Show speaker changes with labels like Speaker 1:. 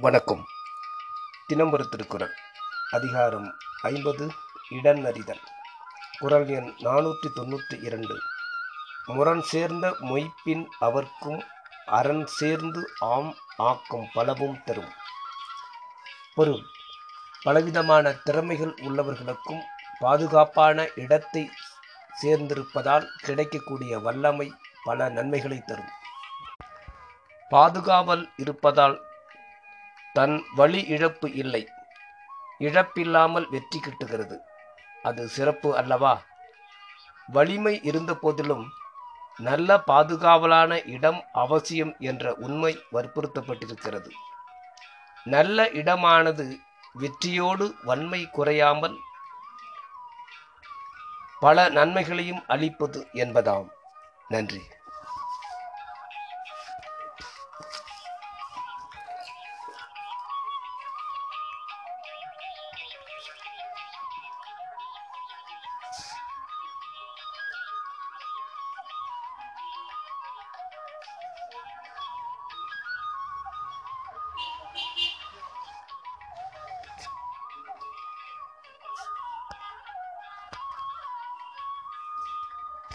Speaker 1: வணக்கம். தினம்பரு திருக்குறள் அதிகாரம் ஐம்பது இடநறிதல் குறள் எண் நானூற்றி தொண்ணூற்றி இரண்டு. முரண் சேர்ந்த மொய்ப்பின் அவர்க்கும் அரண் சேர்ந்து ஆம் ஆக்கம் பலவும் தரும். பொருள் பலவிதமான திறமைகள் உள்ளவர்களுக்கும் பாதுகாப்பான இடத்தை சேர்ந்திருப்பதால் கிடைக்கக்கூடிய வல்லமை பல நன்மைகளை தரும். பாதுகாவல் இருப்பதால் தன் வழி இழப்பு இல்லை. இழப்பில்லாமல் வெற்றி கிட்டுகிறது. அது சிறப்பு அல்லவா? வலிமை இருந்த போதிலும் நல்ல பாதுகாவலான இடம் அவசியம் என்ற உண்மை வற்புறுத்தப்பட்டிருக்கிறது. நல்ல இடமானது வெற்றியோடு வன்மை குறையாமல் பல நன்மைகளையும் அளிப்பது என்பதாம். நன்றி.